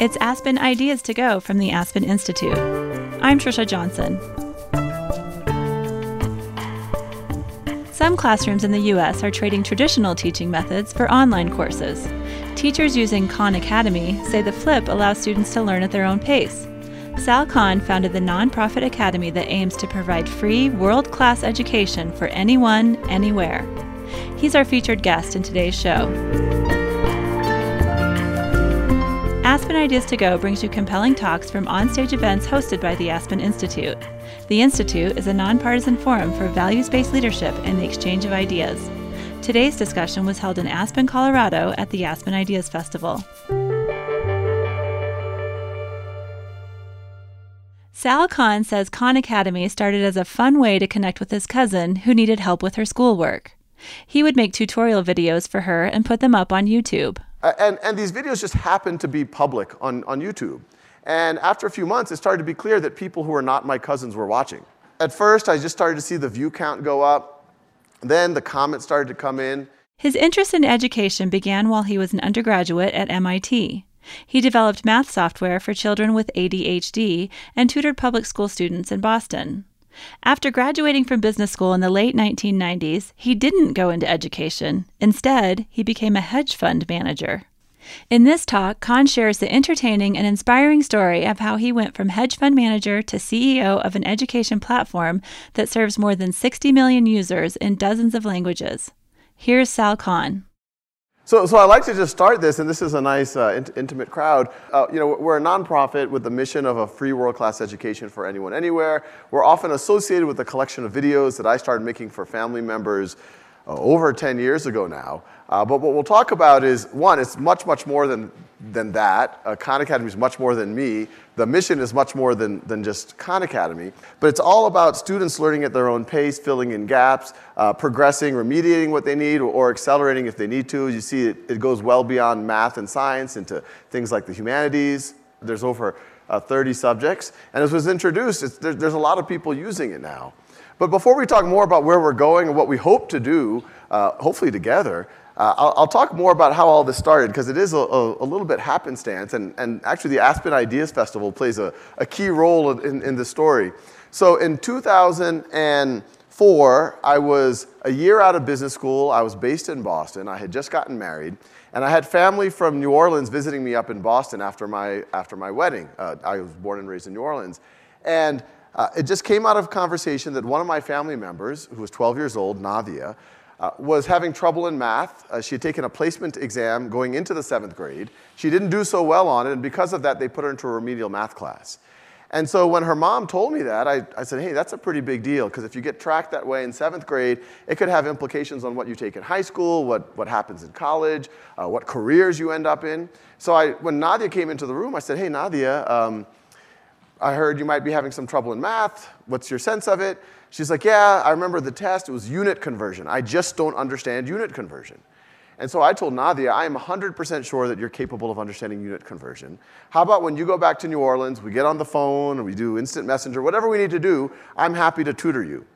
It's Aspen Ideas to Go from the Aspen Institute. I'm Trisha Johnson. Some classrooms in the U.S. are trading traditional teaching methods for online courses. Teachers using Khan Academy say the flip allows students to learn at their own pace. Sal Khan founded the nonprofit academy that aims to provide free, world class education for anyone, anywhere. He's our featured guest in today's show. Aspen Ideas to Go brings you compelling talks from onstage events hosted by the Aspen Institute. The Institute is a nonpartisan forum for values based leadership and the exchange of ideas. Today's discussion was held in Aspen, Colorado at the Aspen Ideas Festival. Sal Khan says Khan Academy started as a fun way to connect with his cousin who needed help with her schoolwork. He would make tutorial videos for her and put them up on YouTube. Uh, and, and these videos just happened to be public on, on YouTube. And after a few months, it started to be clear that people who were not my cousins were watching. At first, I just started to see the view count go up. Then the comments started to come in. His interest in education began while he was an undergraduate at MIT. He developed math software for children with ADHD and tutored public school students in Boston. After graduating from business school in the late 1990s, he didn't go into education. Instead, he became a hedge fund manager. In this talk, Khan shares the entertaining and inspiring story of how he went from hedge fund manager to CEO of an education platform that serves more than 60 million users in dozens of languages. Here's Sal Khan. So, so I like to just start this, and this is a nice, uh, int- intimate crowd. Uh, you know, we're a nonprofit with the mission of a free world-class education for anyone, anywhere. We're often associated with a collection of videos that I started making for family members uh, over 10 years ago now. Uh, but what we'll talk about is one, it's much, much more than than that. Uh, Khan Academy is much more than me. The mission is much more than, than just Khan Academy. But it's all about students learning at their own pace, filling in gaps, uh, progressing, remediating what they need, or accelerating if they need to. You see, it, it goes well beyond math and science into things like the humanities. There's over uh, 30 subjects. And as was introduced, there, there's a lot of people using it now. But before we talk more about where we're going and what we hope to do, uh, hopefully together, uh, I'll, I'll, talk more about how all this started because it is a, a, a, little bit happenstance, and, and actually, the Aspen Ideas Festival plays a, a key role in, in the story. So, in 2004, I was a year out of business school. I was based in Boston. I had just gotten married, and I had family from New Orleans visiting me up in Boston after my, after my wedding. Uh, I was born and raised in New Orleans. And uh, it just came out of conversation that one of my family members, who was 12 years old, Nadia, uh, was having trouble in math. Uh, she had taken a placement exam going into the seventh grade. She didn't do so well on it, and because of that, they put her into a remedial math class. And so when her mom told me that, I, I said, hey, that's a pretty big deal, because if you get tracked that way in seventh grade, it could have implications on what you take in high school, what, what happens in college, uh, what careers you end up in. So I, when Nadia came into the room, I said, hey, Nadia, um, I heard you might be having some trouble in math. What's your sense of it? She's like, Yeah, I remember the test. It was unit conversion. I just don't understand unit conversion. And so I told Nadia, I am 100% sure that you're capable of understanding unit conversion. How about when you go back to New Orleans, we get on the phone, we do instant messenger, whatever we need to do, I'm happy to tutor you.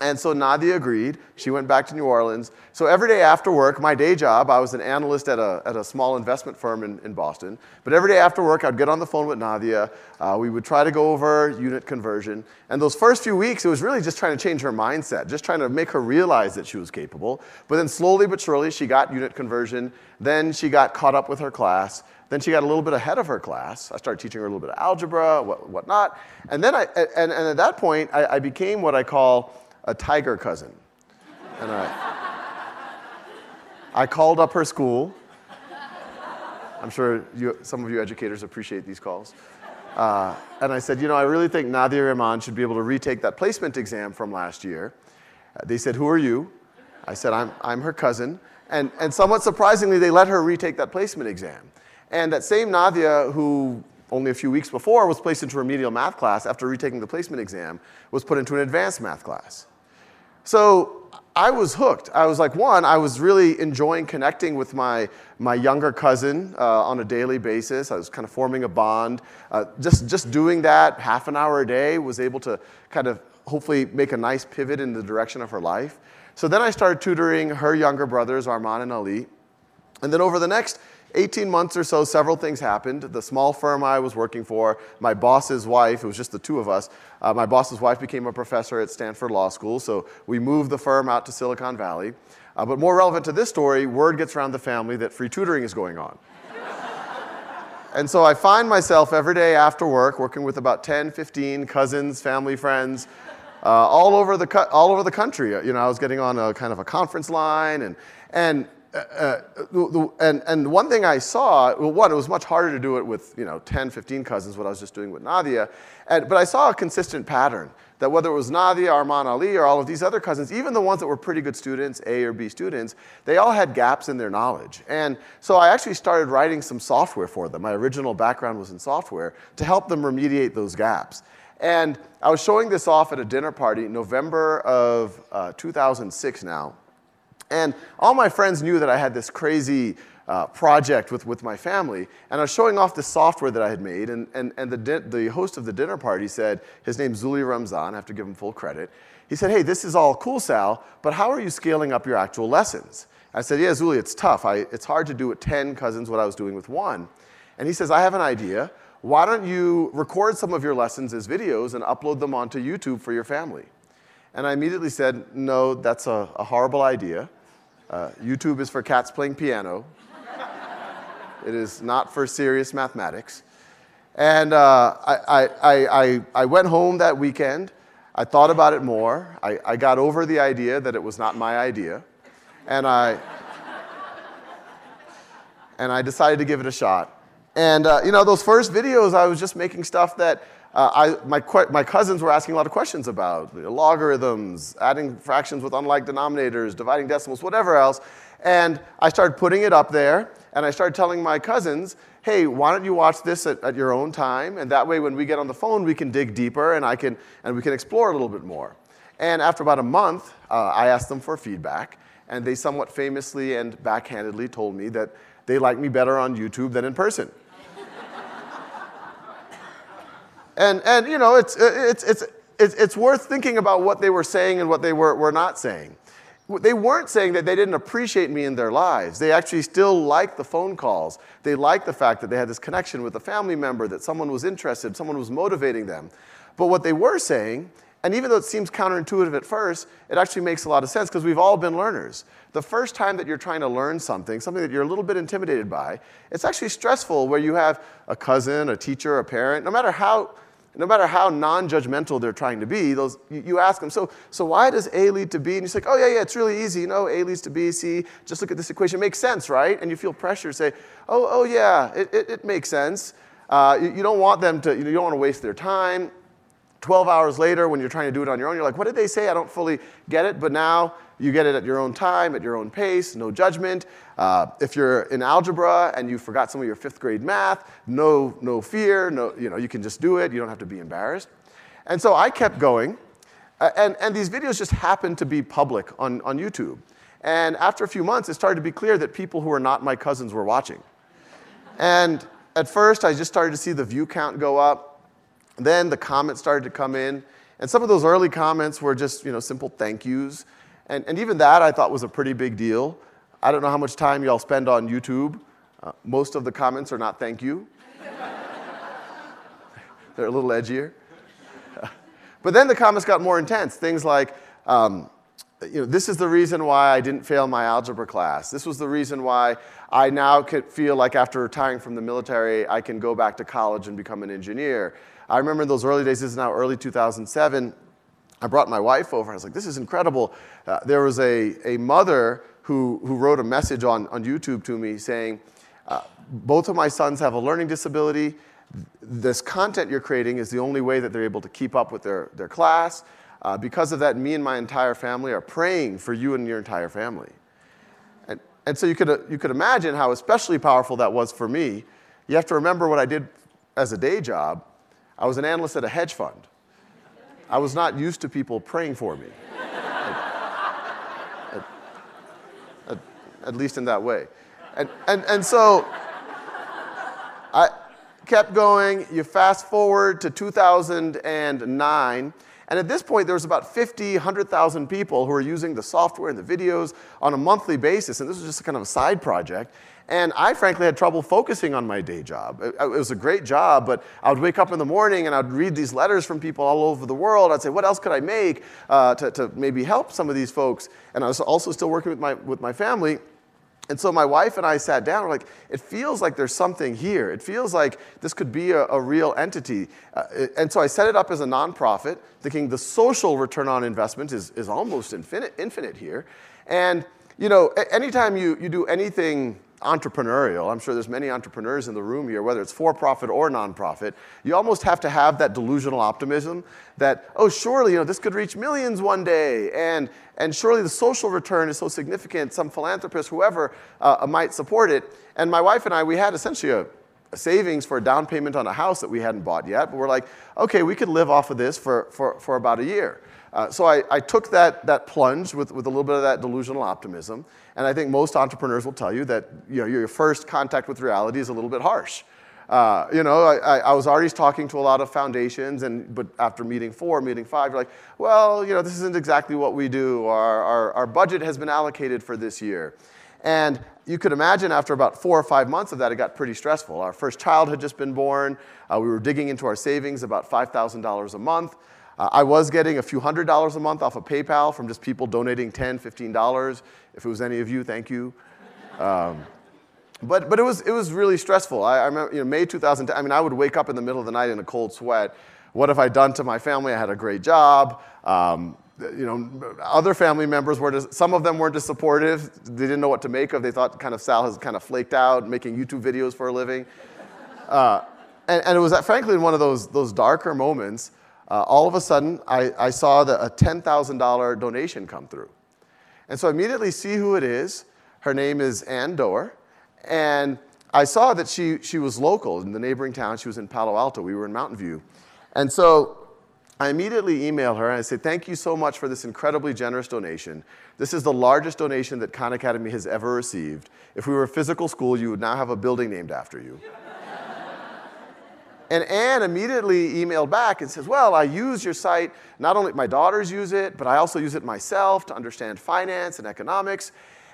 And so Nadia agreed. She went back to New Orleans. So every day after work, my day job, I was an analyst at a, at a small investment firm in, in Boston. But every day after work, I'd get on the phone with Nadia. Uh, we would try to go over unit conversion. And those first few weeks, it was really just trying to change her mindset, just trying to make her realize that she was capable. But then slowly but surely, she got unit conversion. Then she got caught up with her class. Then she got a little bit ahead of her class. I started teaching her a little bit of algebra, what, whatnot. And then I, and, and at that point, I, I became what I call a tiger cousin. And I, I called up her school. I'm sure you, some of you educators appreciate these calls. Uh, and I said, you know, I really think Nadia Rahman should be able to retake that placement exam from last year. Uh, they said, who are you? I said, I'm, I'm her cousin. And, and somewhat surprisingly, they let her retake that placement exam. And that same Nadia, who only a few weeks before was placed into remedial math class after retaking the placement exam, was put into an advanced math class. So I was hooked. I was like, one, I was really enjoying connecting with my, my younger cousin uh, on a daily basis. I was kind of forming a bond. Uh, just, just doing that half an hour a day was able to kind of hopefully make a nice pivot in the direction of her life. So then I started tutoring her younger brothers, Arman and Ali. And then over the next 18 months or so, several things happened. The small firm I was working for, my boss's wife, it was just the two of us, uh, my boss's wife became a professor at Stanford Law School, so we moved the firm out to Silicon Valley. Uh, but more relevant to this story, word gets around the family that free tutoring is going on. and so I find myself every day after work working with about 10, 15 cousins, family, friends, uh, all, over the, all over the country. You know, I was getting on a kind of a conference line, and, and uh, uh and, and one thing I saw, well, one, it was much harder to do it with, you know, 10, 15 cousins, what I was just doing with Nadia. And, but I saw a consistent pattern that whether it was Nadia, Arman Ali, or all of these other cousins, even the ones that were pretty good students, A or B students, they all had gaps in their knowledge. And so I actually started writing some software for them. My original background was in software to help them remediate those gaps. And I was showing this off at a dinner party, November of uh, 2006 now. And all my friends knew that I had this crazy uh, project with, with my family. And I was showing off the software that I had made. And, and, and the, di- the host of the dinner party said, his name's Zulfi Ramzan, I have to give him full credit. He said, Hey, this is all cool, Sal, but how are you scaling up your actual lessons? I said, Yeah, Zulfi, it's tough. I, it's hard to do with 10 cousins what I was doing with one. And he says, I have an idea. Why don't you record some of your lessons as videos and upload them onto YouTube for your family? And I immediately said, No, that's a, a horrible idea. Uh, YouTube is for cats playing piano. it is not for serious mathematics. And uh, I, I, I, I went home that weekend. I thought about it more. I, I got over the idea that it was not my idea. And I, and I decided to give it a shot. And uh, you know, those first videos, I was just making stuff that uh, I, my, my cousins were asking a lot of questions about logarithms, adding fractions with unlike denominators, dividing decimals, whatever else. And I started putting it up there, and I started telling my cousins, hey, why don't you watch this at, at your own time? And that way, when we get on the phone, we can dig deeper and, I can, and we can explore a little bit more. And after about a month, uh, I asked them for feedback, and they somewhat famously and backhandedly told me that they like me better on YouTube than in person. And, and you know, it's, it's, it's, it's, it's worth thinking about what they were saying and what they were, were not saying. They weren't saying that they didn't appreciate me in their lives. They actually still liked the phone calls. They liked the fact that they had this connection with a family member, that someone was interested, someone was motivating them. But what they were saying, and even though it seems counterintuitive at first, it actually makes a lot of sense because we've all been learners. The first time that you're trying to learn something, something that you're a little bit intimidated by, it's actually stressful where you have a cousin, a teacher, a parent, no matter how no matter how non-judgmental they're trying to be, those, you, you, ask them, so, so why does A lead to B? And you say, oh yeah, yeah, it's really easy. You know, A leads to B, C, just look at this equation. It makes sense, right? And you feel pressure to say, oh, oh yeah, it, it, it makes sense. Uh, you, you, don't want them to, you don't want to waste their time. 12 hours later, when you're trying to do it on your own, you're like, what did they say? I don't fully get it, but now you get it at your own time, at your own pace, no judgment. Uh, if you're in algebra and you forgot some of your fifth grade math, no, no fear, no, you know, you can just do it. You don't have to be embarrassed. And so I kept going. Uh, and, and these videos just happened to be public on, on YouTube. And after a few months, it started to be clear that people who were not my cousins were watching. And at first, I just started to see the view count go up. Then the comments started to come in. And some of those early comments were just, you know, simple thank yous. And, and even that I thought was a pretty big deal. I don't know how much time y'all spend on YouTube. Uh, most of the comments are not thank you. They're a little edgier. but then the comments got more intense. Things like, um, you know, this is the reason why I didn't fail my algebra class. This was the reason why I now could feel like after retiring from the military, I can go back to college and become an engineer. I remember in those early days, this is now early 2007, I brought my wife over. I was like, this is incredible. Uh, there was a, a mother who, who wrote a message on, on YouTube to me saying, uh, both of my sons have a learning disability. This content you're creating is the only way that they're able to keep up with their, their class. Uh, because of that, me and my entire family are praying for you and your entire family. And, and so you could, uh, you could imagine how especially powerful that was for me. You have to remember what I did as a day job. I was an analyst at a hedge fund. I was not used to people praying for me, at, least in that way. And, and, and so I kept going. You fast forward to 2009. And at this point, there was about 50, 100,000 people who were using the software and the videos on a monthly basis. And this was just kind of a side project. And I frankly had trouble focusing on my day job. It, it, was a great job, but I would wake up in the morning and I'd read these letters from people all over the world. I'd say, what else could I make uh, to, to maybe help some of these folks? And I was also still working with my, with my family. And so my wife and I sat down. We're like, it feels like there's something here. It feels like this could be a, a real entity. Uh, and so I set it up as a nonprofit, thinking the social return on investment is, is almost infinite, infinite here. And you know, anytime you, you do anything entrepreneurial, I'm sure there's many entrepreneurs in the room here, whether it's for profit or nonprofit, you almost have to have that delusional optimism that, oh, surely, you know, this could reach millions one day, and, and surely the social return is so significant, some philanthropist, whoever, uh, might support it. And my wife and I, we had essentially a, a savings for a down payment on a house that we hadn't bought yet, but we're like, okay, we could live off of this for, for, for about a year. Uh, so I, I, took that, that plunge with, with a little bit of that delusional optimism. And I think most entrepreneurs will tell you that you know, your first contact with reality is a little bit harsh. Uh, you know, I, I, was already talking to a lot of foundations, and, but after meeting four, meeting five, you're like, well, you know, this isn't exactly what we do. Our, our, our budget has been allocated for this year. And you could imagine after about four or five months of that, it got pretty stressful. Our first child had just been born. Uh, we were digging into our savings about $5,000 a month. Uh, I was getting a few hundred dollars a month off of PayPal from just people donating $10, $15. If it was any of you, thank you. Um, but, but it, was, it was really stressful. I, I remember, you know, May 2010, I mean, I would wake up in the middle of the night in a cold sweat. What have I done to my family? I had a great job. Um, you know, other family members were, just, some of them weren't as supportive. They didn't know what to make of. They thought kind of Sal has kind of flaked out, making YouTube videos for a living. Uh, and, and, it was, frankly, in one of those, those darker moments uh, all of a sudden, I, I saw the, a $10,000 donation come through. And so I immediately see who it is. Her name is Ann Doerr. And I saw that she, she was local in the neighboring town. She was in Palo Alto. We were in Mountain View. And so I immediately email her and I say, Thank you so much for this incredibly generous donation. This is the largest donation that Khan Academy has ever received. If we were a physical school, you would now have a building named after you. And Ann immediately emailed back and says, Well, I use your site. Not only my daughters use it, but I also use it myself to understand finance and economics.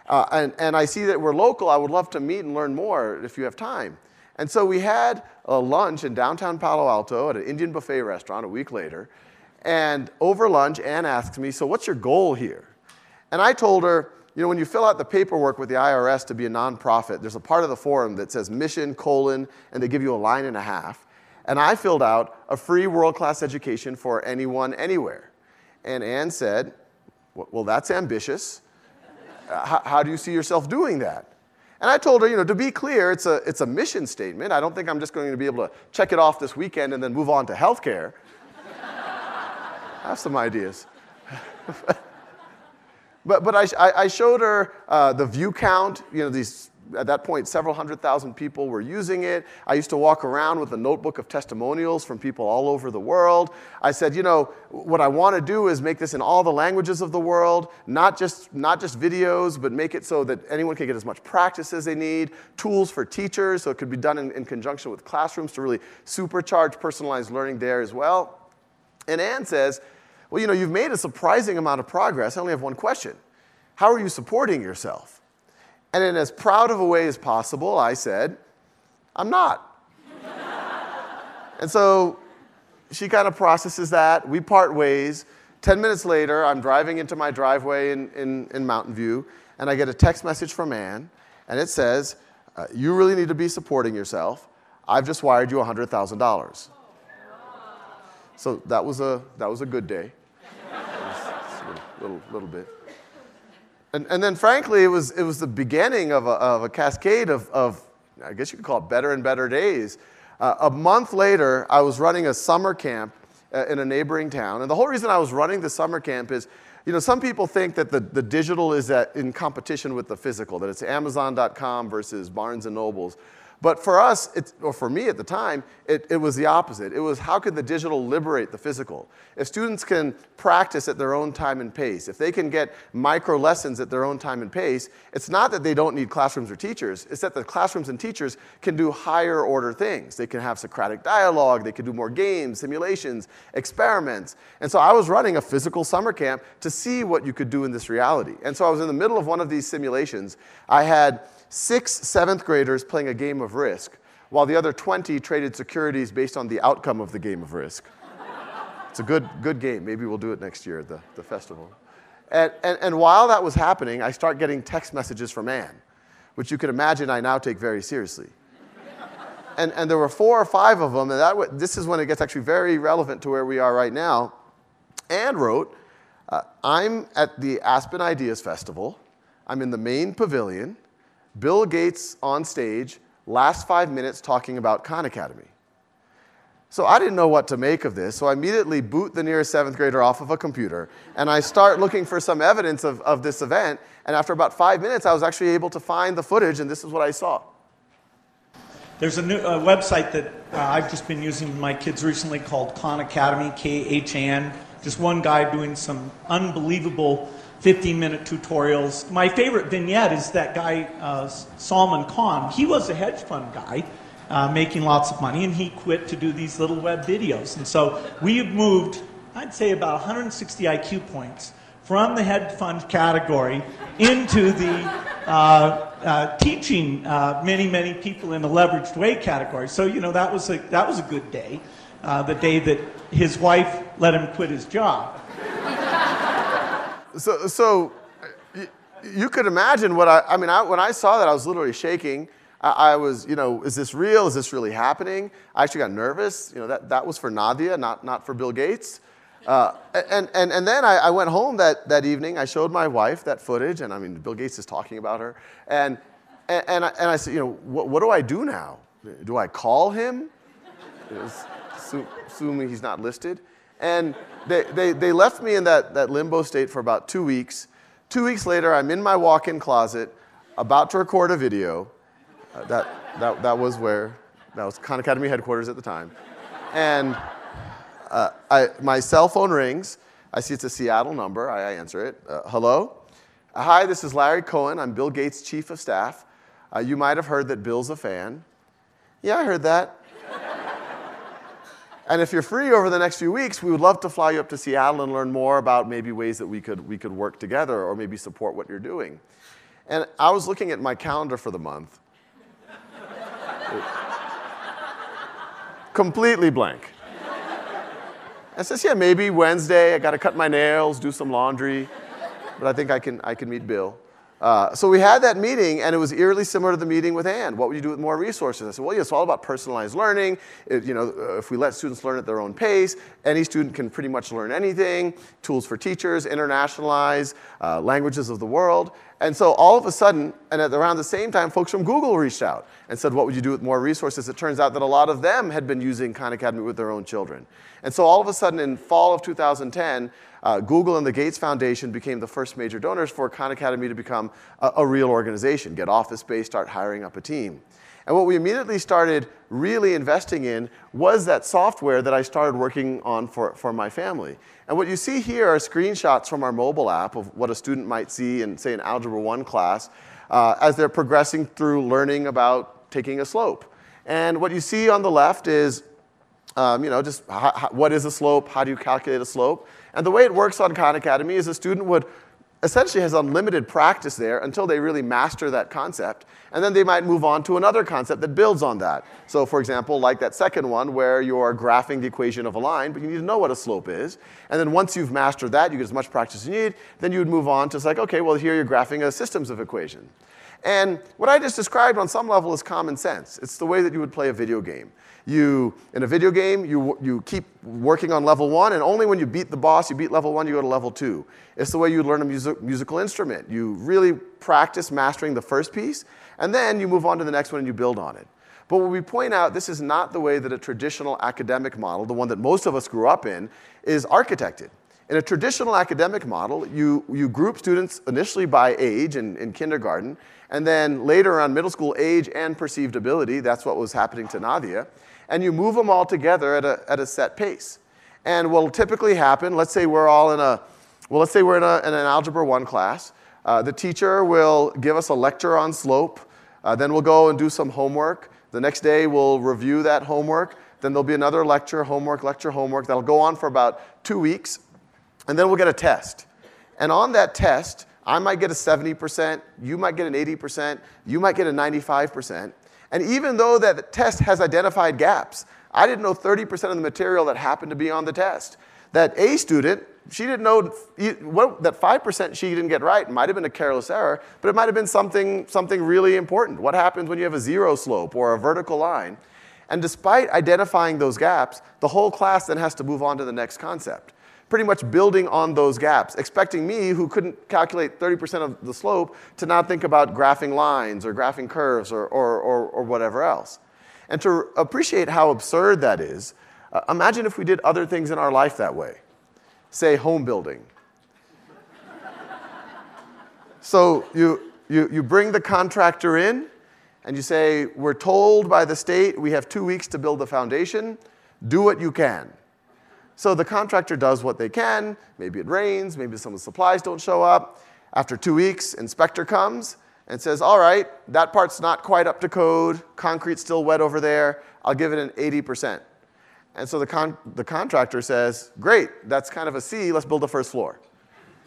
Uh, and, and I see that we're local. I would love to meet and learn more if you have time. And so we had a lunch in downtown Palo Alto at an Indian buffet restaurant a week later. And over lunch, Ann asks me, So what's your goal here? And I told her, you know, when you fill out the paperwork with the IRS to be a nonprofit, there's a part of the form that says mission, colon, and they give you a line and a half and I filled out a free world class education for anyone, anywhere. And Ann said, Well, that's ambitious. Uh, how, how, do you see yourself doing that? And I told her, you know, to be clear, it's a, it's a mission statement. I don't think I'm just going to be able to check it off this weekend and then move on to healthcare. I have some ideas. but but I, I showed her uh, the view count, you know, these at that point, several hundred thousand people were using it. I used to walk around with a notebook of testimonials from people all over the world. I said, you know, what I want to do is make this in all the languages of the world, not just, not just videos, but make it so that anyone can get as much practice as they need, tools for teachers, so it could be done in, in conjunction with classrooms to really supercharge personalized learning there as well. And Ann says, well, you know, you've made a surprising amount of progress. I only have one question. How are you supporting yourself? And in as proud of a way as possible, I said, I'm not. and so she kind of processes that. We part ways. 10 minutes later, I'm driving into my driveway in, in, in Mountain View, and I get a text message from Ann, and it says, uh, You really need to be supporting yourself. I've just wired you $100,000. So that was a, that was a good day. a little, little, little bit. And, and then, frankly, it was, it was the beginning of a, of a cascade of, of, I guess you could call it better and better days. Uh, a month later, I was running a summer camp uh, in a neighboring town. And the whole reason I was running the summer camp is, you know, some people think that the, the digital is at, in competition with the physical, that it's Amazon.com versus Barnes and Nobles. But for us, or for me at the time, it, it was the opposite. It was how could the digital liberate the physical? If students can practice at their own time and pace, if they can get micro lessons at their own time and pace, it's not that they don't need classrooms or teachers, it's that the classrooms and teachers can do higher order things. They can have Socratic dialogue, they can do more games, simulations, experiments. And so I was running a physical summer camp to see what you could do in this reality. And so I was in the middle of one of these simulations. I had six seventh graders playing a game of Risk, while the other 20 traded securities based on the outcome of the game of Risk. it's a good, good game. Maybe we'll do it next year at the, the festival. And, and, and while that was happening, I start getting text messages from Ann, which you can imagine I now take very seriously. and, and there were four or five of them, and that, this is when it gets actually very relevant to where we are right now. Ann wrote, uh, I'm at the Aspen Ideas Festival. I'm in the main pavilion. Bill Gates on stage, last five minutes talking about Khan Academy. So I didn't know what to make of this, so I immediately boot the nearest seventh grader off of a computer and I start looking for some evidence of, of this event. And after about five minutes, I was actually able to find the footage, and this is what I saw. There's a new website that uh, I've just been using with my kids recently called Khan Academy, K H A N. Just one guy doing some unbelievable 15 minute tutorials. My favorite vignette is that guy, uh, Salman Khan. He was a hedge fund guy uh, making lots of money, and he quit to do these little web videos. And so we have moved, I'd say, about 160 IQ points from the hedge fund category into the uh, uh, teaching uh, many, many people in a leveraged way category. So, you know, that was a, that was a good day, uh, the day that his wife let him quit his job. So, so you could imagine what I, I mean, I, when I saw that, I was literally shaking. I, I, was, you know, is this real? Is this really happening? I actually got nervous. You know, that, that was for Nadia, not, not for Bill Gates. Uh, and, and, and then I, I, went home that, that evening. I showed my wife that footage, and I mean, Bill Gates is talking about her. And, and, and, I, and I said, you know, what, what do I do now? Do I call him? assuming he's not listed. And they, they, they left me in that, that limbo state for about two weeks. Two weeks later, I'm in my walk in closet, about to record a video. Uh, that, that, that was where, that was Khan Academy headquarters at the time. And uh, I, my cell phone rings. I see it's a Seattle number. I, I answer it. Uh, hello? Hi, this is Larry Cohen. I'm Bill Gates' chief of staff. Uh, you might have heard that Bill's a fan. Yeah, I heard that. And if you're free over the next few weeks, we would love to fly you up to Seattle and learn more about maybe ways that we could, we could work together or maybe support what you're doing. And I was looking at my calendar for the month. completely blank. I says, yeah, maybe Wednesday. I got to cut my nails, do some laundry, but I think I can, I can meet Bill. Uh, so we had that meeting, and it was eerily similar to the meeting with Ann. What would you do with more resources? I said, well, yeah, it's all about personalized learning. It, you know, uh, if we let students learn at their own pace, any student can pretty much learn anything. Tools for teachers, internationalize, uh, languages of the world. And so all of a sudden, and at around the same time, folks from Google reached out and said, what would you do with more resources? It turns out that a lot of them had been using Khan Academy with their own children. And so all of a sudden, in fall of 2010, uh, Google and the Gates Foundation became the first major donors for Khan Academy to become a, a real organization, get office space, start hiring up a team. And what we immediately started really investing in was that software that I started working on for, for my family. And what you see here are screenshots from our mobile app of what a student might see in, say, an Algebra 1 class uh, as they're progressing through learning about taking a slope. And what you see on the left is, um, you know, just how, how, what is a slope? How do you calculate a slope? And the way it works on Khan Academy is a student would essentially has unlimited practice there until they really master that concept. And then they might move on to another concept that builds on that. So, for example, like that second one where you're graphing the equation of a line, but you need to know what a slope is. And then once you've mastered that, you get as much practice as you need, then you would move on to like, okay, well, here you're graphing a systems of equation. And what I just described on some level is common sense. It's the way that you would play a video game. You, in a video game, you, you keep working on level one, and only when you beat the boss, you beat level one, you go to level two. It's the way you learn a music, musical instrument. You really practice mastering the first piece, and then you move on to the next one and you build on it. But what we point out, this is not the way that a traditional academic model, the one that most of us grew up in, is architected. In a traditional academic model, you, you group students initially by age in, in kindergarten, and then later on middle school age and perceived ability. That's what was happening to Nadia and you move them all together at a, at a set pace. And what will typically happen, let's say we're all in a, well, let's say we're in, a, in an Algebra 1 class. Uh, the teacher will give us a lecture on slope. Uh, then we'll go and do some homework. The next day we'll review that homework. Then there'll be another lecture, homework, lecture, homework. That'll go on for about two weeks. And then we'll get a test. And on that test, I might get a 70%, you might get an 80%, you might get a 95%. And even though that test has identified gaps, I didn't know 30% of the material that happened to be on the test. That A student, she didn't know that 5% she didn't get right. Might have been a careless error, but it might have been something, something really important. What happens when you have a zero slope or a vertical line? And despite identifying those gaps, the whole class then has to move on to the next concept pretty much building on those gaps, expecting me, who couldn't calculate 30% of the slope, to now think about graphing lines or graphing curves or, or, or, or whatever else. And to appreciate how absurd that is, uh, imagine if we did other things in our life that way. Say, home building. so you, you, you bring the contractor in, and you say, We're told by the state we have two weeks to build the foundation. Do what you can. So the contractor does what they can. Maybe it rains, maybe some of the supplies don't show up. After two weeks, inspector comes and says, All right, that part's not quite up to code. Concrete's still wet over there. I'll give it an 80%. And so the, con- the contractor says, Great, that's kind of a C. Let's build the first floor.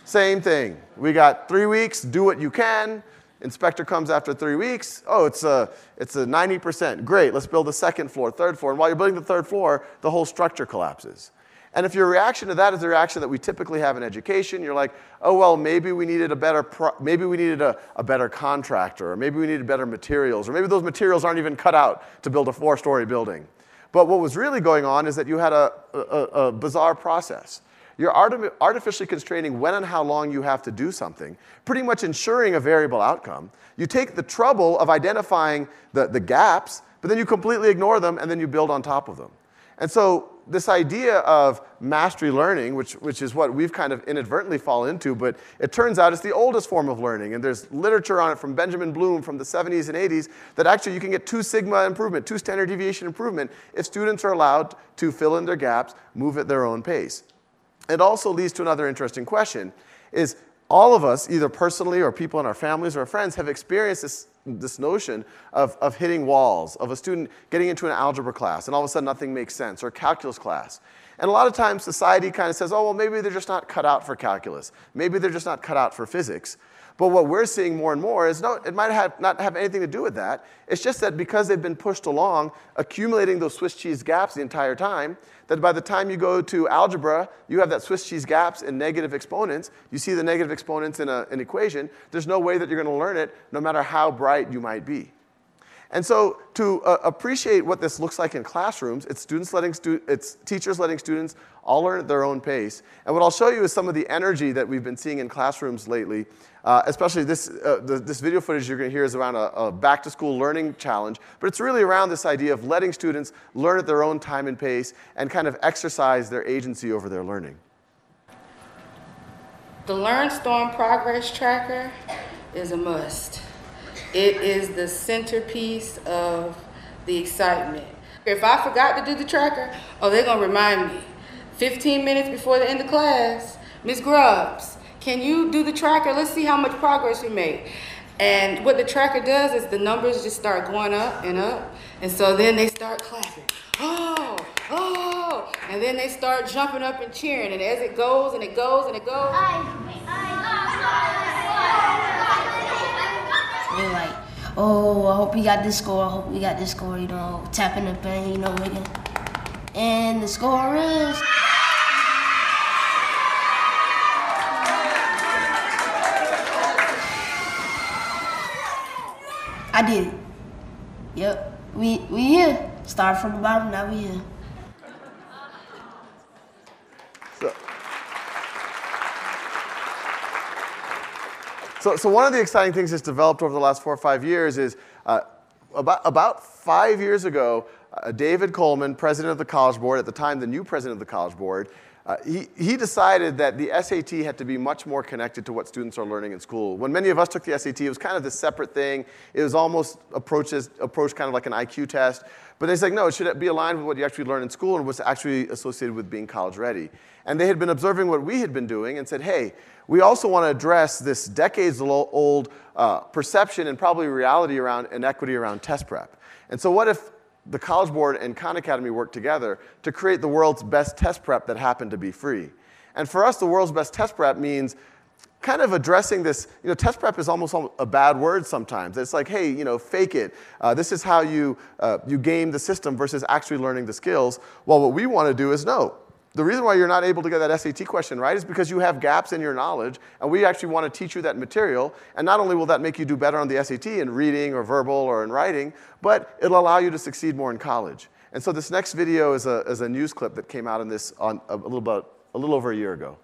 Same thing. We got three weeks, do what you can. Inspector comes after three weeks. Oh, it's a, it's a 90%. Great, let's build the second floor, third floor. And while you're building the third floor, the whole structure collapses. And if your reaction to that is the reaction that we typically have in education, you're like, oh, well, maybe we needed a better, pro- maybe we needed a, a better contractor, or maybe we needed better materials, or maybe those materials aren't even cut out to build a four story building. But what was really going on is that you had a, a, a bizarre process. You're artificially constraining when and how long you have to do something, pretty much ensuring a variable outcome. You take the trouble of identifying the, the gaps, but then you completely ignore them and then you build on top of them. And so this idea of mastery learning, which, which is what we've kind of inadvertently fallen into, but it turns out it's the oldest form of learning. And there's literature on it from Benjamin Bloom from the 70s and 80s that actually you can get two sigma improvement, two standard deviation improvement, if students are allowed to fill in their gaps, move at their own pace. It also leads to another interesting question is all of us, either personally or people in our families or our friends, have experienced this this notion of, of hitting walls, of a student getting into an algebra class and all of a sudden nothing makes sense, or calculus class. And a lot of times society kind of says, oh, well, maybe they're just not cut out for calculus. Maybe they're just not cut out for physics. But what we're seeing more and more is no, it might have not have anything to do with that. It's just that because they've been pushed along, accumulating those Swiss cheese gaps the entire time, that by the time you go to algebra, you have that Swiss cheese gaps in negative exponents. You see the negative exponents in a, an equation. There's no way that you're going to learn it, no matter how bright you might be. And so, to uh, appreciate what this looks like in classrooms, it's students letting stu- it's teachers letting students all learn at their own pace. And what I'll show you is some of the energy that we've been seeing in classrooms lately. Uh, especially this, uh, the, this video footage you're going to hear is around a, a back to school learning challenge, but it's really around this idea of letting students learn at their own time and pace and kind of exercise their agency over their learning. The LearnStorm Progress Tracker is a must. It is the centerpiece of the excitement. If I forgot to do the tracker, oh, they're gonna remind me. 15 minutes before the end of class, Miss Grubbs, can you do the tracker? Let's see how much progress we made. And what the tracker does is the numbers just start going up and up. And so then they start clapping. Oh, oh. And then they start jumping up and cheering. And as it goes and it goes and it goes. They're like, oh, I hope we got this score. I hope we got this score, you know, tapping the pen, you know. And the score is. I did it. Yep. We we here. Start from the bottom, now we here. So, so, so one of the exciting things that's developed over the last four or five years is uh, about, about five years ago, uh, David Coleman, president of the College Board, at the time the new president of the College Board, uh, he, he decided that the SAT had to be much more connected to what students are learning in school. When many of us took the SAT, it was kind of this separate thing. It was almost approached, as, approached kind of like an IQ test. But they said, no, it should be aligned with what you actually learn in school and what's actually associated with being college ready. And they had been observing what we had been doing and said, hey, we also want to address this decades old uh, perception and probably reality around inequity around test prep. And so, what if the College Board and Khan Academy worked together to create the world's best test prep that happened to be free. And for us, the world's best test prep means kind of addressing this, you know, test prep is almost a bad word sometimes. It's like, hey, you know, fake it. Uh, this is how you, uh, you game the system versus actually learning the skills. Well, what we want to do is no. The reason why you're not able to get that SAT question right is because you have gaps in your knowledge, and we actually want to teach you that material. And not only will that make you do better on the SAT in reading or verbal or in writing, but it'll allow you to succeed more in college. And so this next video is a, is a news clip that came out in this on a little, about, a little over a year ago.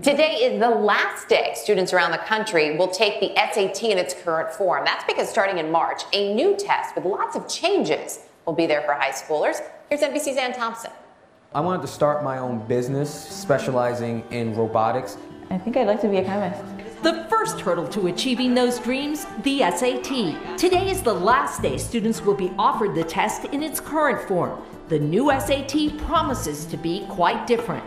Today is the last day students around the country will take the SAT in its current form. That's because starting in March, a new test with lots of changes will be there for high schoolers. Here's NBC's Ann Thompson. I wanted to start my own business specializing in robotics. I think I'd like to be a chemist. The first hurdle to achieving those dreams, the SAT. Today is the last day students will be offered the test in its current form. The new SAT promises to be quite different.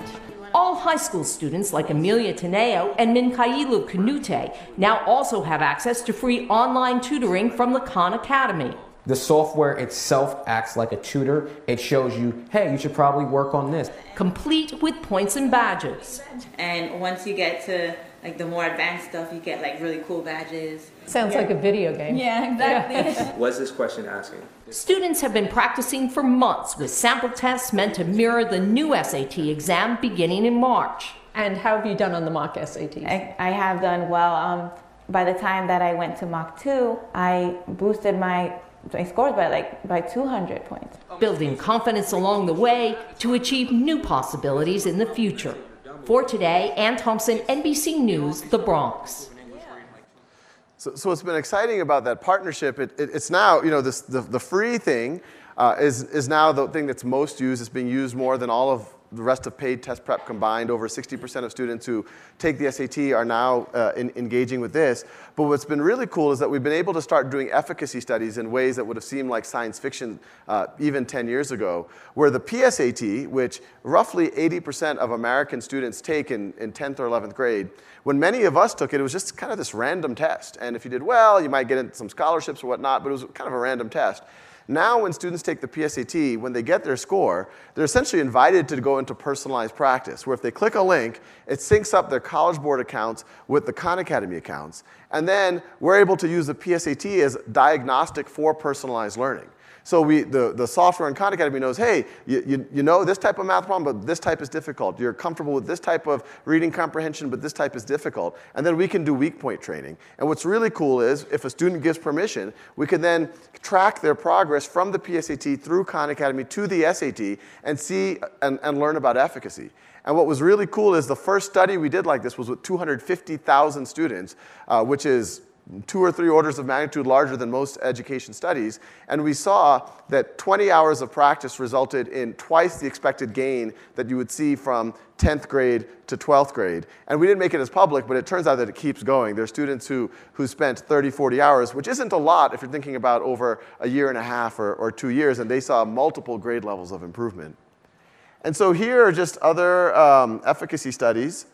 All high school students like Amelia Teneo and Minkailu Kanute now also have access to free online tutoring from the Khan Academy. The software itself acts like a tutor. It shows you, hey, you should probably work on this. Complete with points and badges. And once you get to like the more advanced stuff, you get like really cool badges. Sounds yeah. like a video game. Yeah, exactly. Yeah. What's this question asking? Students have been practicing for months with sample tests meant to mirror the new SAT exam beginning in March. And how have you done on the mock SATs? I, I have done well. Um, by the time that I went to Mach 2, I boosted my my scored by like by 200 points. Building confidence along the way to achieve new possibilities in the future. For today, Ann Thompson, NBC News, The Bronx. So, so what's been exciting about that partnership, it, it, it's now, you know, this, the, the free thing uh, is, is now the thing that's most used. It's being used more than all of the rest of paid test prep combined, over 60% of students who take the SAT are now uh, in, engaging with this. But what's been really cool is that we've been able to start doing efficacy studies in ways that would have seemed like science fiction uh, even 10 years ago, where the PSAT, which roughly 80% of American students take in, in 10th or 11th grade, when many of us took it, it was just kind of this random test. And if you did well, you might get some scholarships or whatnot, but it was kind of a random test. Now, when students take the PSAT, when they get their score, they're essentially invited to go into personalized practice, where if they click a link, it syncs up their College Board accounts with the Khan Academy accounts. And then we're able to use the PSAT as diagnostic for personalized learning. So we, the, the software in Khan Academy knows, hey, you, you, you know this type of math problem, but this type is difficult. You're comfortable with this type of reading comprehension, but this type is difficult. And then we can do weak point training. And what's really cool is if a student gives permission, we can then track their progress from the PSAT through Khan Academy to the SAT and see and, and learn about efficacy. And what was really cool is the first study we did like this was with 250,000 students, uh, which is two or three orders of magnitude larger than most education studies. And we saw that 20 hours of practice resulted in twice the expected gain that you would see from 10th grade to 12th grade. And we didn't make it as public, but it turns out that it keeps going. There are students who, who spent 30, 40 hours, which isn't a lot if you're thinking about over a year and a half or, or two years, and they saw multiple grade levels of improvement. And so here are just other um, efficacy studies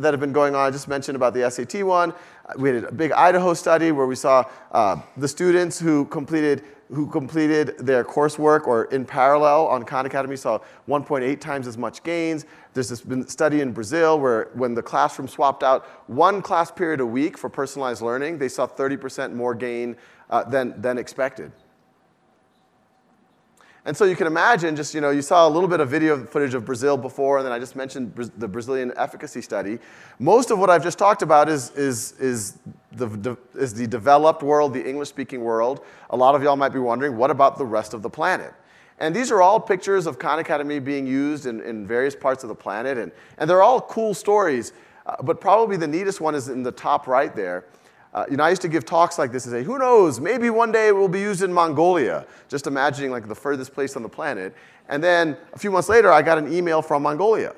that have been going on. I just mentioned about the SAT one. We had a big Idaho study where we saw uh, the students who completed who completed their coursework or in parallel on Khan Academy saw 1.8 times as much gains. There's this study in Brazil where when the classroom swapped out one class period a week for personalized learning, they saw 30% more gain uh, than, than expected. And so you can imagine, just, you know, you saw a little bit of video footage of Brazil before, and then I just mentioned the Brazilian efficacy study. Most of what I've just talked about is, is, is, the, is the developed world, the English speaking world. A lot of y'all might be wondering, what about the rest of the planet? And these are all pictures of Khan Academy being used in, in various parts of the planet, and, and they're all cool stories. Uh, but probably the neatest one is in the top right there. Uh, you know, I used to give talks like this and say, who knows, maybe one day it will be used in Mongolia, just imagining like the furthest place on the planet. And then a few months later, I got an email from Mongolia.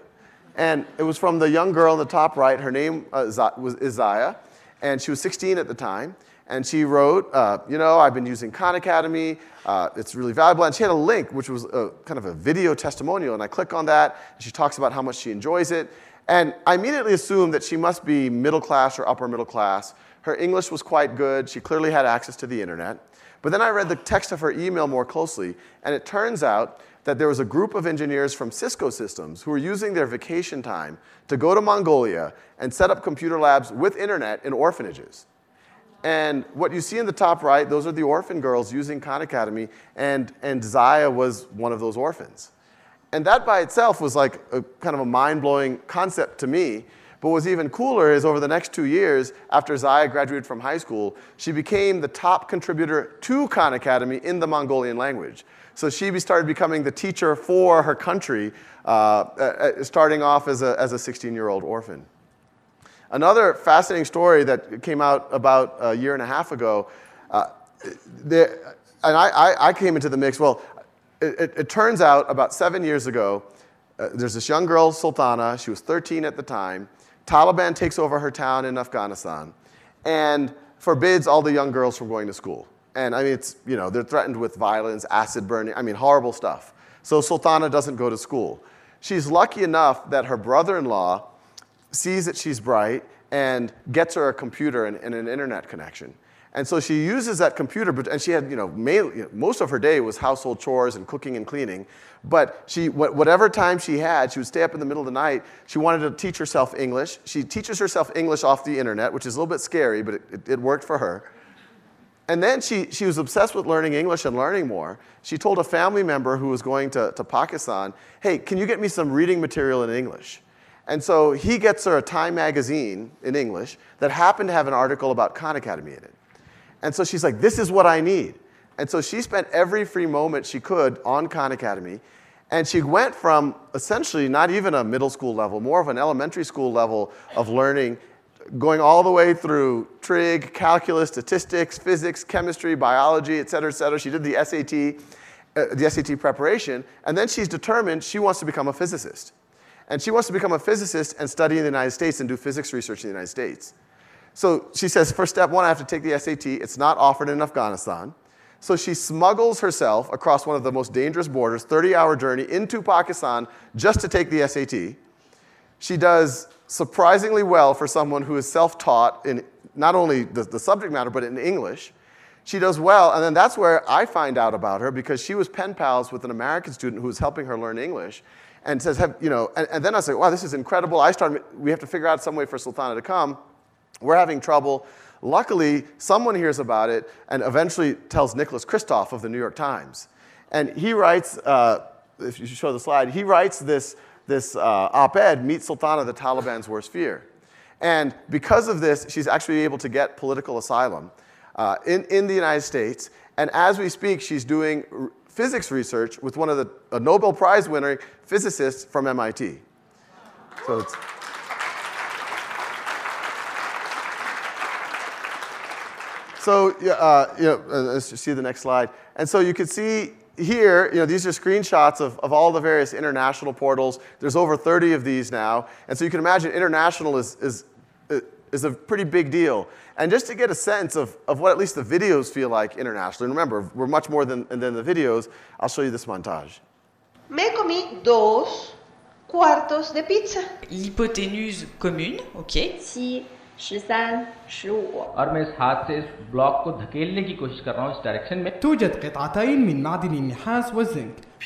And it was from the young girl in the top right. Her name uh, was Zaya, and she was 16 at the time. And she wrote, uh, you know, I've been using Khan Academy. Uh, it's really valuable. And she had a link, which was a, kind of a video testimonial. And I click on that, and she talks about how much she enjoys it. And I immediately assumed that she must be middle class or upper middle class her English was quite good. She clearly had access to the internet. But then I read the text of her email more closely, and it turns out that there was a group of engineers from Cisco Systems who were using their vacation time to go to Mongolia and set up computer labs with internet in orphanages. And what you see in the top right, those are the orphan girls using Khan Academy, and, and Zaya was one of those orphans. And that by itself was like a kind of a mind blowing concept to me. But what's even cooler is over the next two years, after Zaya graduated from high school, she became the top contributor to Khan Academy in the Mongolian language. So she started becoming the teacher for her country, uh, uh, starting off as a, as a 16 year old orphan. Another fascinating story that came out about a year and a half ago, uh, and I, I, I, came into the mix. Well, it, it, it turns out about seven years ago, uh, there's this young girl, Sultana. She was 13 at the time. Taliban takes over her town in Afghanistan and forbids all the young girls from going to school. And I mean, it's, you know, they're threatened with violence, acid burning, I mean, horrible stuff. So Sultana doesn't go to school. She's lucky enough that her brother in law sees that she's bright and gets her a computer and, and, an internet connection. And so she uses that computer, but, and she had, you know, most of her day was household chores and cooking and cleaning. But she, whatever time she had, she would stay up in the middle of the night. She wanted to teach herself English. She teaches herself English off the internet, which is a little bit scary, but it, it, it worked for her. And then she, she was obsessed with learning English and learning more. She told a family member who was going to, to Pakistan, hey, can you get me some reading material in English? And so he gets her a Time magazine in English that happened to have an article about Khan Academy in it. And so she's like, this is what I need. And so she spent every free moment she could on Khan Academy. And she went from essentially not even a middle school level, more of an elementary school level of learning, going all the way through trig, calculus, statistics, physics, chemistry, biology, et cetera, et cetera. She did the SAT, uh, the SAT preparation, and then she's determined she wants to become a physicist. And she wants to become a physicist and study in the United States and do physics research in the United States. So she says, first step one, I have to take the SAT. It's not offered in Afghanistan. So she smuggles herself across one of the most dangerous borders, 30 hour journey into Pakistan just to take the SAT. She does surprisingly well for someone who is self taught in not only the, the, subject matter, but in English. She does well, and then that's where I find out about her because she was pen pals with an American student who was helping her learn English and says, you know, and, and then I say, wow, this is incredible. I started, we have to figure out some way for Sultana to come. We're having trouble. Luckily, someone hears about it and eventually tells Nicholas Kristof of the New York Times. And he writes, uh, if you show the slide, he writes this, this uh, op ed, Meet Sultana, the Taliban's Worst Fear. And because of this, she's actually able to get political asylum uh, in, in the United States. And as we speak, she's doing physics research with one of the Nobel Prize winning physicists from MIT. So it's. So, uh, you know, uh, let's see the next slide. And so you can see here, you know, these are screenshots of, of all the various international portals. There's over 30 of these now. And so you can imagine international is, is, is a pretty big deal. And just to get a sense of, of what at least the videos feel like internationally, and remember, we're much more than, than the videos, I'll show you this montage. Me comí dos cuartos de pizza. L'hypoténuse commune, ok. Si, 13, 15 और मैं इस हाथ से इस block को धकेलने की कोशिश कर रहा हूँ इस डायरेक्शन में توجد قطعتين من معدن النحاس والزنك P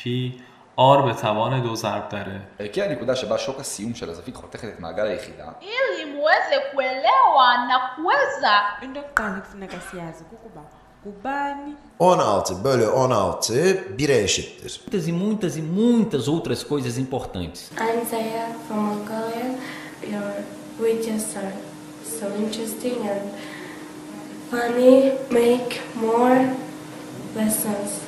R به توان دو ضرب داره. כי הנקודה שבה שוק הסיום של הזווית חותכת את מעגל היחידה. ili muweze kuelewa na kuweza into yokuqala kufuneka siyazi kukuba kubani 16 bölü 16 1'e eşittir. Muitas e muitas e muitas outras coisas importantes. I'm Zaya from Mongolia. Your videos are So interesting and funny. Make more lessons.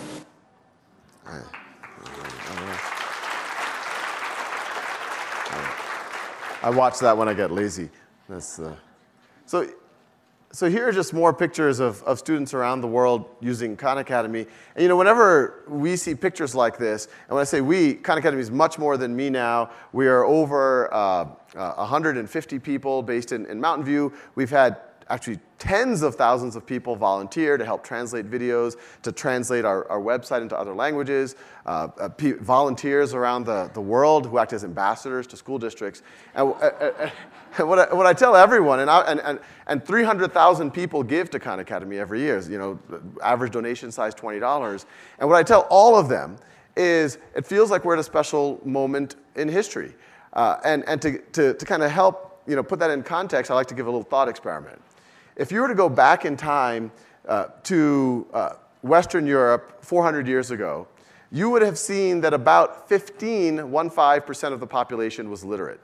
I watch that when I get lazy. That's, uh... So, so here are just more pictures of, of students around the world using Khan Academy. And you know, whenever we see pictures like this, and when I say we, Khan Academy is much more than me now. We are over uh, uh, 150 people based in, in Mountain View. We've had actually tens of thousands of people volunteer to help translate videos, to translate our, our website into other languages, uh, uh, volunteers around the, the world who act as ambassadors to school districts. And, uh, uh, and what, I, what I tell everyone, and, I, and, and, and 300,000 people give to Khan Academy every year, you know, average donation size $20. And what I tell all of them is it feels like we're at a special moment in history. Uh, and and to, to, to kind of help you know, put that in context, I like to give a little thought experiment. If you were to go back in time uh, to uh, Western Europe 400 years ago, you would have seen that about 15, 15% of the population was literate.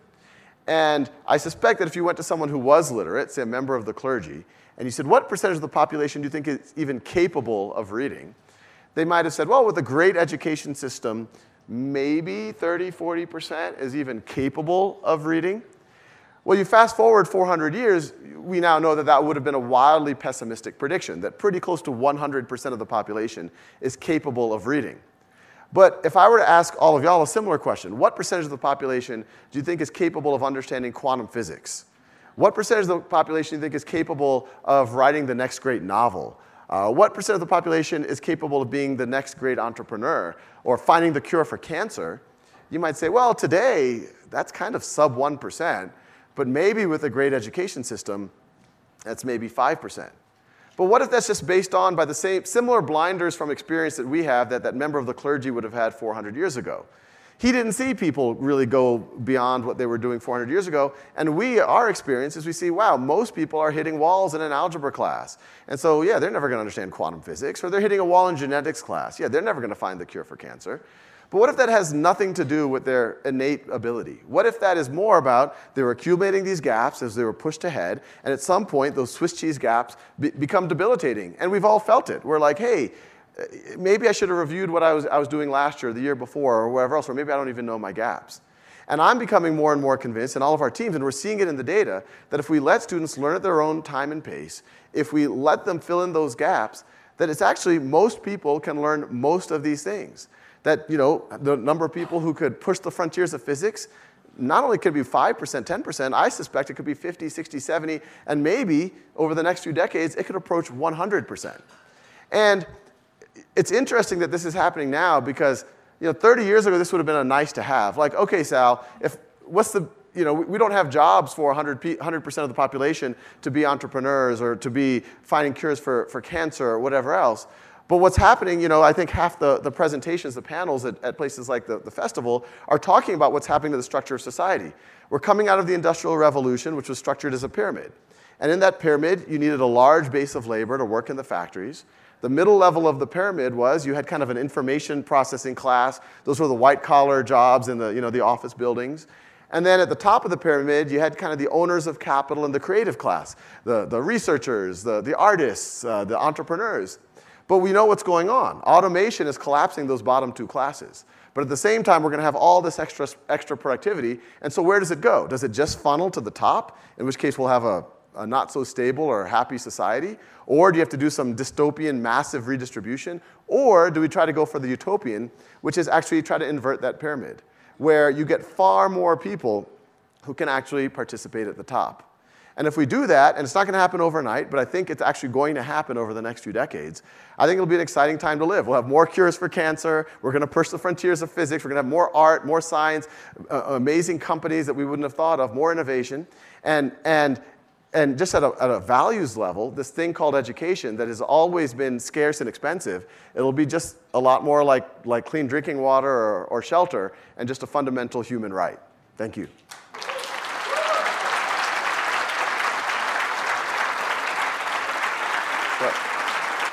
And I suspect that if you went to someone who was literate, say a member of the clergy, and you said, What percentage of the population do you think is even capable of reading? They might have said, Well, with a great education system, maybe 30, 40% is even capable of reading. Well, you fast forward 400 years, we now know that that would have been a wildly pessimistic prediction, that pretty close to 100% of the population is capable of reading. But if I were to ask all of y'all a similar question, what percentage of the population do you think is capable of understanding quantum physics? What percentage of the population do you think is capable of writing the next great novel? Uh, what percent of the population is capable of being the next great entrepreneur or finding the cure for cancer? You might say, well, today, that's kind of sub 1%. But maybe with a great education system, that's maybe 5%. But what if that's just based on by the same similar blinders from experience that we have that that member of the clergy would have had 400 years ago? He didn't see people really go beyond what they were doing 400 years ago. And we, our experience is we see, wow, most people are hitting walls in an algebra class. And so, yeah, they're never going to understand quantum physics, or they're hitting a wall in genetics class. Yeah, they're never going to find the cure for cancer. But what if that has nothing to do with their innate ability? What if that is more about they were accumulating these gaps as they were pushed ahead, and at some point those Swiss cheese gaps be- become debilitating? And we've all felt it. We're like, hey, uh, maybe I should have reviewed what I was, I was doing last year, the year before, or wherever else, or maybe I don't even know my gaps. And I'm becoming more and more convinced, and all of our teams, and we're seeing it in the data, that if we let students learn at their own time and pace, if we let them fill in those gaps, that it's actually most people can learn most of these things that you know the number of people who could push the frontiers of physics not only could it be 5%, 10%, I suspect it could be 50, 60, 70, and maybe over the next few decades, it could approach 100%. And it's interesting that this is happening now because, you know, 30 years ago, this would have been a nice to have. Like, okay, Sal, if, what's the, you know, we don't have jobs for 100, 100% of the population to be entrepreneurs or to be finding cures for, for cancer or whatever else. But what's happening, you know, I think half the, the presentations, the panels at, at places like the, the festival are talking about what's happening to the structure of society. We're coming out of the Industrial Revolution, which was structured as a pyramid. And in that pyramid, you needed a large base of labor to work in the factories. The middle level of the pyramid was you had kind of an information processing class. Those were the white collar jobs in the, you know, the office buildings. And then at the top of the pyramid, you had kind of the owners of capital and the creative class, the, the researchers, the, the artists, uh, the entrepreneurs. But we know what's going on. Automation is collapsing those bottom two classes. But at the same time, we're going to have all this extra, extra productivity. And so where does it go? Does it just funnel to the top, in which case we'll have a, a not so stable or happy society? Or do you have to do some dystopian massive redistribution? Or do we try to go for the utopian, which is actually try to invert that pyramid, where you get far more people who can actually participate at the top? And if we do that, and it's not going to happen overnight, but I think it's actually going to happen over the next few decades, I think it'll be an exciting time to live. We'll have more cures for cancer. We're going to push the frontiers of physics. We're going to have more art, more science, uh, amazing companies that we wouldn't have thought of, more innovation. And, and, and just at a, at a values level, this thing called education that has always been scarce and expensive, it'll be just a lot more like, like clean drinking water or, or shelter and just a fundamental human right. Thank you.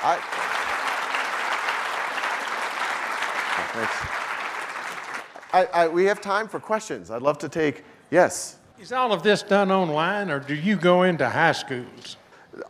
I. I, I, we have time for questions. I'd love to take, yes. Is all of this done online or do you go into high schools?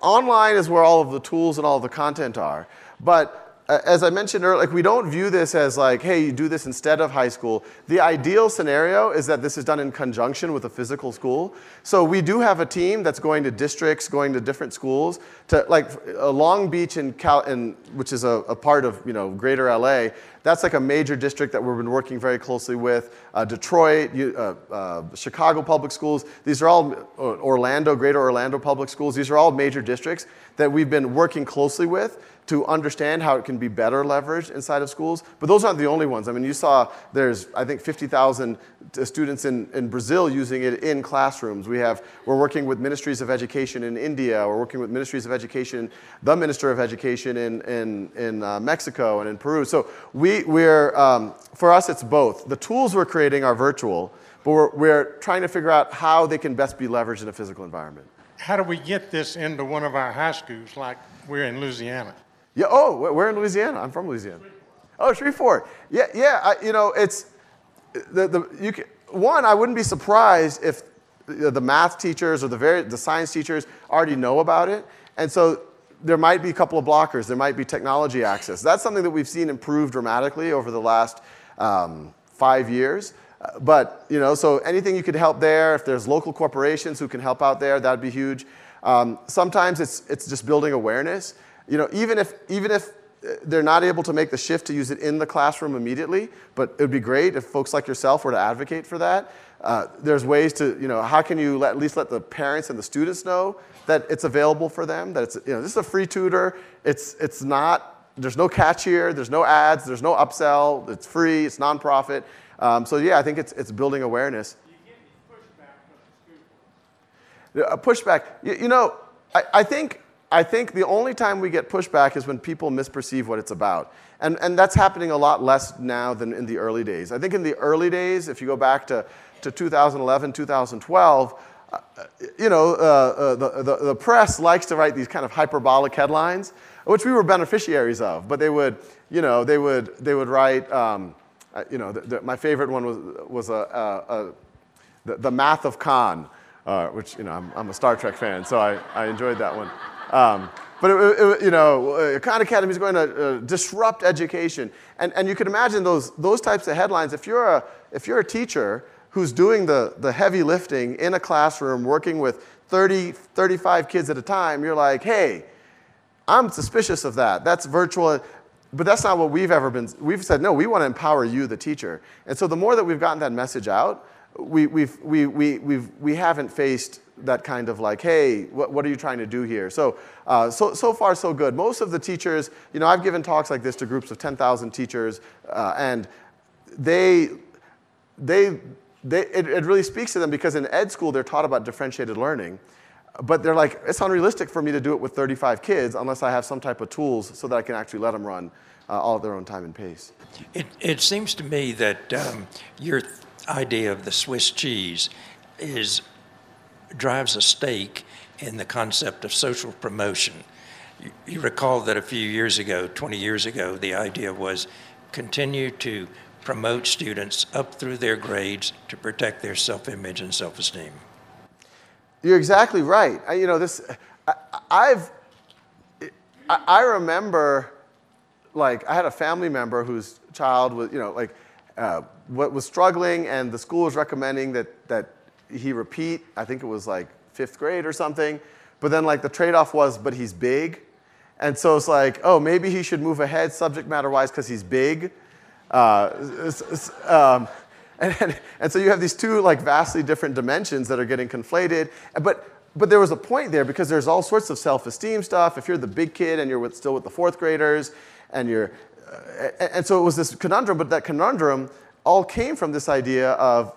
Online is where all of the tools and all of the content are. But as I mentioned earlier, like we don't view this as like, hey, you do this instead of high school. The ideal scenario is that this is done in conjunction with a physical school. So we do have a team that's going to districts, going to different schools. To like uh, Long Beach, in Cal, in, which is a, a part of you know Greater LA, that's like a major district that we've been working very closely with. Uh, Detroit, uh, uh, Chicago Public Schools, these are all uh, Orlando, Greater Orlando Public Schools. These are all major districts that we've been working closely with to understand how it can be better leveraged inside of schools. But those aren't the only ones. I mean, you saw there's, I think, 50,000 students in, in Brazil using it in classrooms. We have, we're working with ministries of education in India. We're working with ministries of education, the Minister of Education in, in, in uh, Mexico and in Peru. So we we, we're, um, for us, it's both. The tools we're creating are virtual, but we're, we're trying to figure out how they can best be leveraged in a physical environment. How do we get this into one of our high schools like we're in Louisiana? Yeah. Oh, we're- in Louisiana. I'm from Louisiana. Oh, Shreveport. Yeah, yeah. I, you know, it's the, the you can, one. I wouldn't be surprised if the the math teachers or the very the science teachers already know about it, and so there might be a couple of blockers. There might be technology access. That's something that we've seen improve dramatically over the last um, five years. Uh, But you know, so anything you could help there. If there's local corporations who can help out there, that'd be huge. Um, sometimes it's it's just building awareness. You know, even if even if uh, they're not able to make the shift to use it in the classroom immediately, but it would be great if folks like yourself were to advocate for that. Uh, there's ways to, you know, how can you let, at least let the parents and the students know that it's available for them, that it's, you know, this is a free tutor. It's, it's not, there's no catch here, there's no ads, there's no upsell, it's free, it's nonprofit. Um, so yeah, I think it's, it's building awareness. A pushback. You, you know, I, I, think, I think the only time we get pushback is when people misperceive what it's about. And, and that's happening a lot less now than in the early days. I think in the early days, if you go back to, to 2011, 2012, uh, you know, uh, uh, the, the, the press likes to write these kind of hyperbolic headlines, which we were beneficiaries of. But they would, you know, they would, they would write, um, uh, you know, the, the, my favorite one was, was a, a, a the, the Math of Khan, uh, which, you know, I'm, I'm, a Star Trek fan, so I, I enjoyed that one. Um, but, it, it, you know, uh, Khan Academy is going to uh, disrupt education. And, and you can imagine those, those types of headlines. If you're a, if you're a teacher who's doing the, the heavy lifting in a classroom, working with 30, 35 kids at a time, you're like, hey, I'm suspicious of that. That's virtual. But that's not what we've ever been. We've said, no, we want to empower you, the teacher. And so the more that we've gotten that message out, we, we've, we, we, we've, we haven't faced that kind of like, hey, what, what are you trying to do here? So, uh, so, so far, so good. Most of the teachers, you know, I've given talks like this to groups of 10,000 teachers, uh, and they, they, they, it, it really speaks to them because in ed school, they're taught about differentiated learning. But they're like, it's unrealistic for me to do it with 35 kids unless I have some type of tools so that I can actually let them run uh, all at their own time and pace. It, it seems to me that um, your th- idea of the Swiss cheese is drives a stake in the concept of social promotion. You, you recall that a few years ago, 20 years ago, the idea was continue to promote students up through their grades to protect their self-image and self-esteem. You're exactly right. I, you know, this, I, have I, I remember, like, I had a family member whose child was, you know, like, uh, what was struggling, and the school was recommending that, that he repeat. I think it was like fifth grade or something. But then, like, the trade off was, but he's big. And so it's like, oh, maybe he should move ahead subject matter wise because he's big. Uh, um, and, and, and, so you have these two like vastly different dimensions that are getting conflated. But, but there was a point there because there's all sorts of self-esteem stuff. If you're the big kid and you're with, still with the fourth graders, and you're, uh, and, so it was this conundrum. But that conundrum all came from this idea of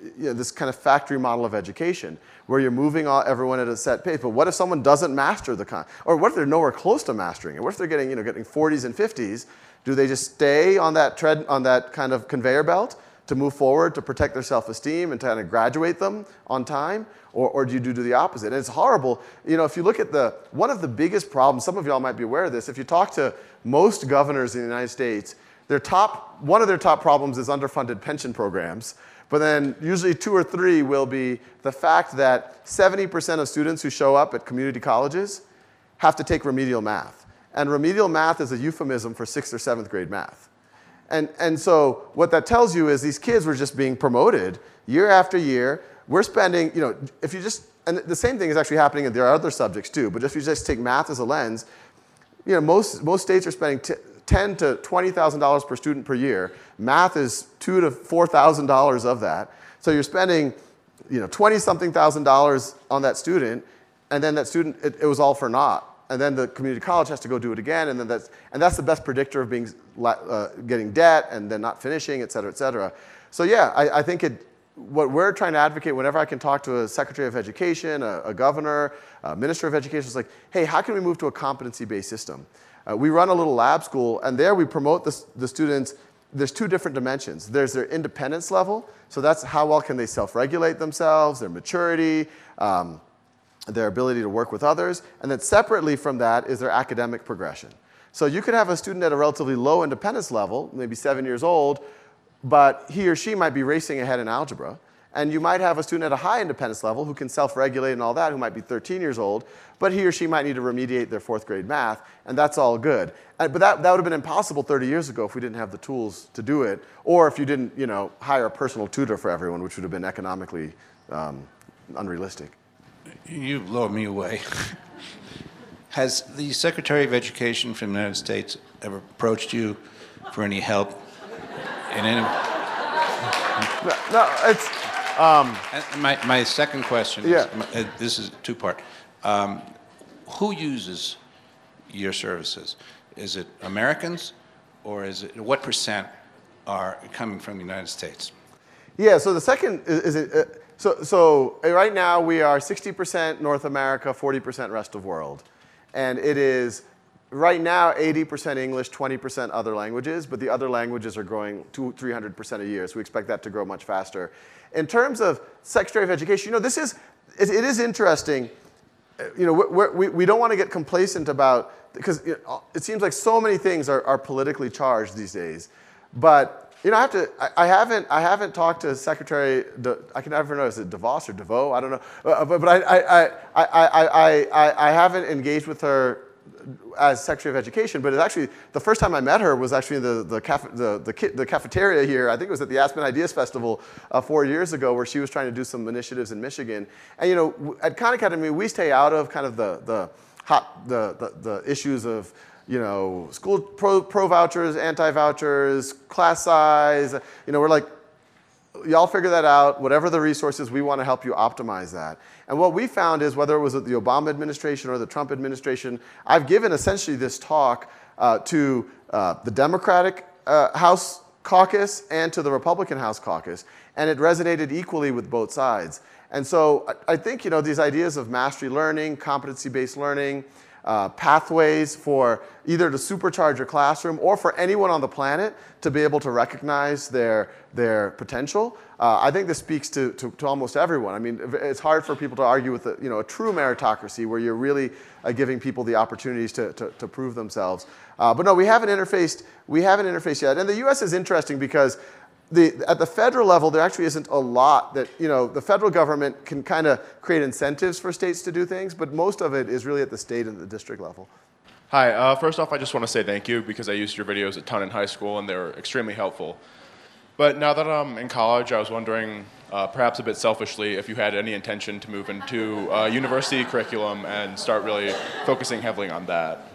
you know, this kind of factory model of education where you're moving all, everyone at a set pace. But what if someone doesn't master the con, or what if they're nowhere close to mastering it? What if they're getting, you know, getting 40s and 50s? Do they just stay on that tread, on that kind of conveyor belt to move forward, to protect their self-esteem and to kind of graduate them on time? Or, or do you do the opposite? And it's horrible. You know, if you look at the, one of the biggest problems, some of y'all might be aware of this, if you talk to most governors in the United States, their top, one of their top problems is underfunded pension programs. But then usually two or three will be the fact that 70% of students who show up at community colleges have to take remedial math. And remedial math is a euphemism for sixth or seventh grade math. And, and so what that tells you is these kids were just being promoted year after year. We're spending, you know, if you just, and the same thing is actually happening in there are other subjects too, but if you just take math as a lens, you know, most, most states are spending t- ten to twenty thousand dollars per student per year. Math is two to four thousand dollars of that. So you're spending, you know, twenty something thousand dollars on that student, and then that student, it, it, was all for naught. And then the community college has to go do it again, and then that's and that's the best predictor of being uh, getting debt and then not finishing, et cetera, et cetera. So yeah, I, I think it. What we're trying to advocate whenever I can talk to a secretary of education, a, a governor, a minister of education, is like, hey, how can we move to a competency-based system? Uh, we run a little lab school, and there we promote the, the students. There's two different dimensions. There's their independence level, so that's how well can they self-regulate themselves, their maturity, um, their ability to work with others, and then separately from that is their academic progression. So you could have a student at a relatively low independence level, maybe seven years old, but he or she might be racing ahead in algebra. And you might have a student at a high independence level who can self regulate and all that, who might be 13 years old, but he or she might need to remediate their fourth grade math, and that's all good. But that, that would have been impossible 30 years ago if we didn't have the tools to do it, or if you didn't you know, hire a personal tutor for everyone, which would have been economically um, unrealistic. You blow me away. Has the Secretary of Education from the United States ever approached you for any help in any? No, no it's. Um, my, my second question is, Yeah. uh, this is two part. Um, who uses your services? Is it Americans, or is it what percent are coming from the United States? Yeah, so the second is, is it, uh, so, so uh, right now we are 60% North America, 40% rest of world. And it is right now 80% English, 20% other languages, but the other languages are growing two, 300% a year. So we expect that to grow much faster. In terms of Secretary of Education, you know, this is, it, it is interesting. Uh, You know, we're, we, we don't want to get complacent about, because you know, it seems like so many things are, are politically charged these days. But you know, I have to. I, I haven't. I haven't talked to Secretary. De, I can never know. Is it DeVos or DeVoe? I don't know. Uh, but but I I, I, I, I, I I haven't engaged with her as Secretary of Education. But it's actually the first time I met her was actually in the the, caf, the, the, the cafeteria here. I think it was at the Aspen Ideas Festival uh, four years ago, where she was trying to do some initiatives in Michigan. And you know, at Khan Academy, we stay out of kind of the the hot the the, the issues of you know, school pro, pro vouchers, anti vouchers, class size. You know, we're like, y'all figure that out. Whatever the resources, we want to help you optimize that. And what we found is whether it was the Obama administration or the Trump administration, I've given essentially this talk uh, to uh, the Democratic uh, House caucus and to the Republican House caucus, and it resonated equally with both sides. And so I, I think you know these ideas of mastery learning, competency-based learning, uh, pathways for either to supercharge your classroom or for anyone on the planet to be able to recognize their, their potential. Uh, I think this speaks to, to, to almost everyone. I mean, it's hard for people to argue with a, you know, a true meritocracy where you're really uh, giving people the opportunities to, to, to prove themselves. Uh, but no, we haven't interfaced. We haven't interfaced yet. And the U.S. is interesting because the, at the federal level, there actually isn't a lot that, you know, the federal government can kind of create incentives for states to do things, but most of it is really at the state and the district level. Hi, uh, first off, I just want to say thank you because I used your videos a ton in high school and they were extremely helpful. But now that I'm in college, I was wondering, uh, perhaps a bit selfishly, if you had any intention to move into uh, university curriculum and start really focusing heavily on that.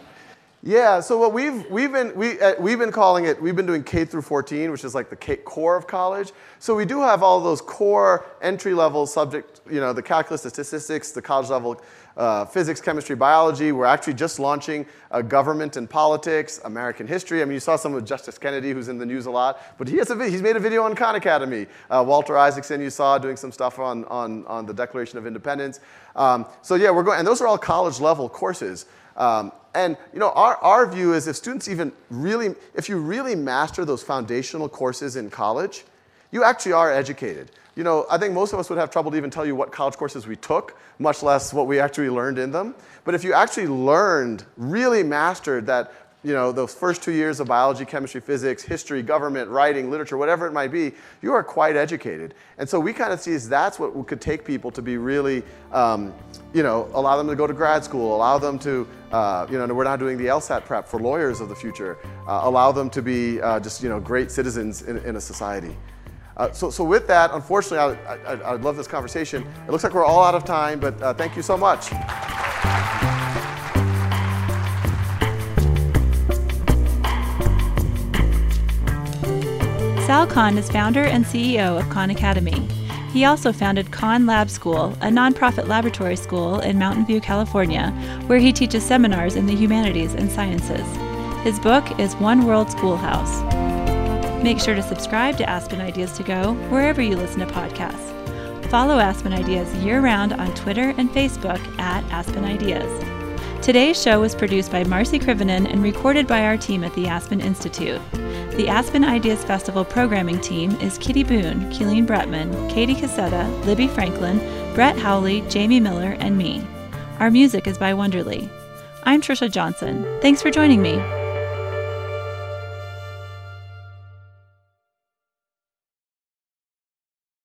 Yeah, so what we've, we've, been, we, uh, we've been calling it, we've been doing K through 14, which is like the K, core of college. So we do have all those core entry level subject, you know, the calculus, the statistics, the college level uh, physics, chemistry, biology. We're actually just launching uh, government and politics, American history. I mean, you saw some of Justice Kennedy, who's in the news a lot, but he has a, he's made a video on Khan Academy. Uh, Walter Isaacson, you saw doing some stuff on, on, on the Declaration of Independence. Um, so yeah, we're going, and those are all college level courses. Um, and you know, our, our view is if students even really, if you really master those foundational courses in college, you actually are educated. You know, I think most of us would have trouble to even tell you what college courses we took, much less what we actually learned in them. But if you actually learned, really mastered that, you know, those first two years of biology, chemistry, physics, history, government, writing, literature, whatever it might be, you are quite educated. And so we kind of see that's what could take people to be really, um, you know, allow them to go to grad school, allow them to, uh, you know, we're not doing the LSAT prep for lawyers of the future, uh, allow them to be uh, just, you know, great citizens in, in a society. Uh, so, so with that, unfortunately, I, I, I'd love this conversation. It looks like we're all out of time, but uh, thank you so much. Sal Khan is founder and CEO of Khan Academy. He also founded Khan Lab School, a nonprofit laboratory school in Mountain View, California, where he teaches seminars in the humanities and sciences. His book is One World Schoolhouse. Make sure to subscribe to Aspen Ideas to Go wherever you listen to podcasts. Follow Aspen Ideas year round on Twitter and Facebook at Aspen Ideas. Today's show was produced by Marci Krivonen and recorded by our team at the Aspen Institute. The Aspen Ideas Festival programming team is Kitty Boone, Keeleen Bretman, Katie Cassetta, Libby Franklin, Brett Howley, Jamie Miller, and me. Our music is by Wonderly. I'm Trisha Johnson. Thanks for joining me.